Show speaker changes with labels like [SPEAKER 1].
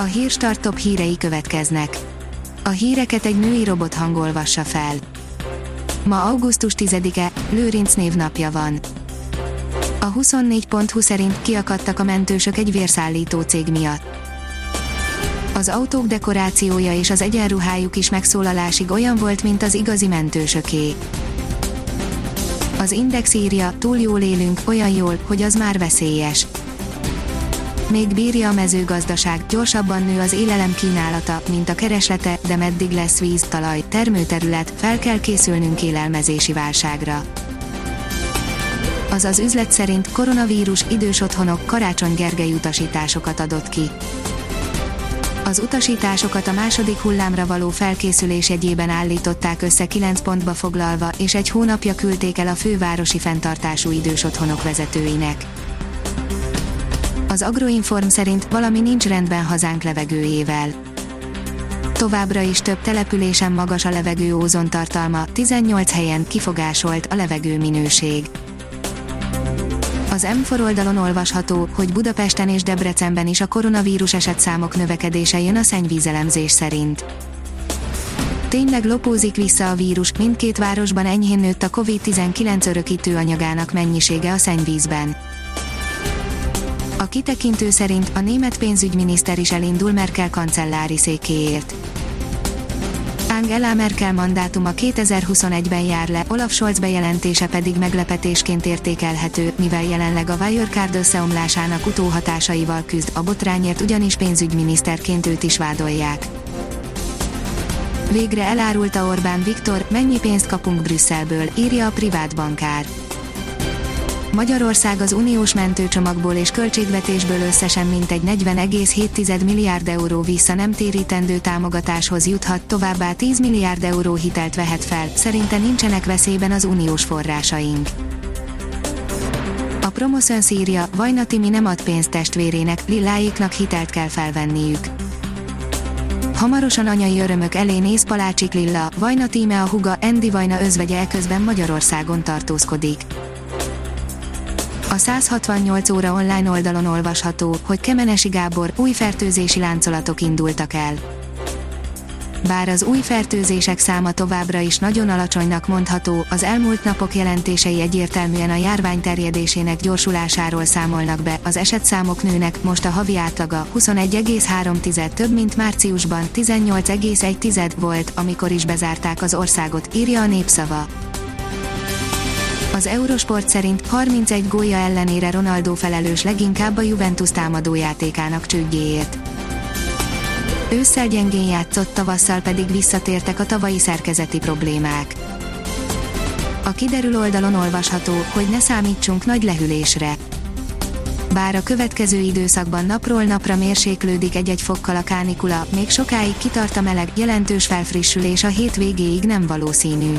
[SPEAKER 1] A hírstart top hírei következnek. A híreket egy női robot hangolvassa fel. Ma augusztus 10-e, Lőrinc névnapja van. A 24.20 szerint kiakadtak a mentősök egy vérszállító cég miatt. Az autók dekorációja és az egyenruhájuk is megszólalásig olyan volt, mint az igazi mentősöké. Az Index írja, túl jól élünk, olyan jól, hogy az már veszélyes. Még bírja a mezőgazdaság, gyorsabban nő az élelem kínálata, mint a kereslete, de meddig lesz víz, talaj, termőterület, fel kell készülnünk élelmezési válságra. Az az üzlet szerint koronavírus idős otthonok Karácsony Gergely utasításokat adott ki. Az utasításokat a második hullámra való felkészülés jegyében állították össze 9 pontba foglalva, és egy hónapja küldték el a fővárosi fenntartású idős otthonok vezetőinek. Az Agroinform szerint valami nincs rendben hazánk levegőjével. Továbbra is több településen magas a levegő ózontartalma, 18 helyen kifogásolt a levegő minőség. Az M4 oldalon olvasható, hogy Budapesten és Debrecenben is a koronavírus esetszámok növekedése jön a szennyvízelemzés szerint. Tényleg lopózik vissza a vírus, mindkét városban enyhén nőtt a COVID-19 örökítő anyagának mennyisége a szennyvízben. A kitekintő szerint a német pénzügyminiszter is elindul Merkel kancellári székéért. Angela Merkel mandátuma 2021-ben jár le, Olaf Scholz bejelentése pedig meglepetésként értékelhető, mivel jelenleg a Wirecard összeomlásának utóhatásaival küzd, a botrányért ugyanis pénzügyminiszterként őt is vádolják. Végre elárulta Orbán Viktor, mennyi pénzt kapunk Brüsszelből, írja a privát bankár. Magyarország az uniós mentőcsomagból és költségvetésből összesen mintegy 40,7 milliárd euró vissza nem térítendő támogatáshoz juthat, továbbá 10 milliárd euró hitelt vehet fel, szerinte nincsenek veszélyben az uniós forrásaink. A Promoszön szírja, Vajna Timi nem ad pénzt testvérének, Lilláiknak hitelt kell felvenniük. Hamarosan anyai örömök elé néz Palácsik Lilla, Vajna Tíme a huga, Endi Vajna özvegye eközben Magyarországon tartózkodik. A 168 óra online oldalon olvasható, hogy Kemenesi Gábor új fertőzési láncolatok indultak el. Bár az új fertőzések száma továbbra is nagyon alacsonynak mondható, az elmúlt napok jelentései egyértelműen a járvány terjedésének gyorsulásáról számolnak be, az esetszámok nőnek, most a havi átlaga 21,3 több mint márciusban 18,1 volt, amikor is bezárták az országot, írja a népszava. Az Eurosport szerint 31 gólya ellenére Ronaldo felelős leginkább a Juventus támadójátékának csődjéért. Ősszel gyengén játszott, tavasszal pedig visszatértek a tavalyi szerkezeti problémák. A kiderül oldalon olvasható, hogy ne számítsunk nagy lehűlésre. Bár a következő időszakban napról napra mérséklődik egy-egy fokkal a kánikula, még sokáig kitart a meleg, jelentős felfrissülés a hétvégéig nem valószínű.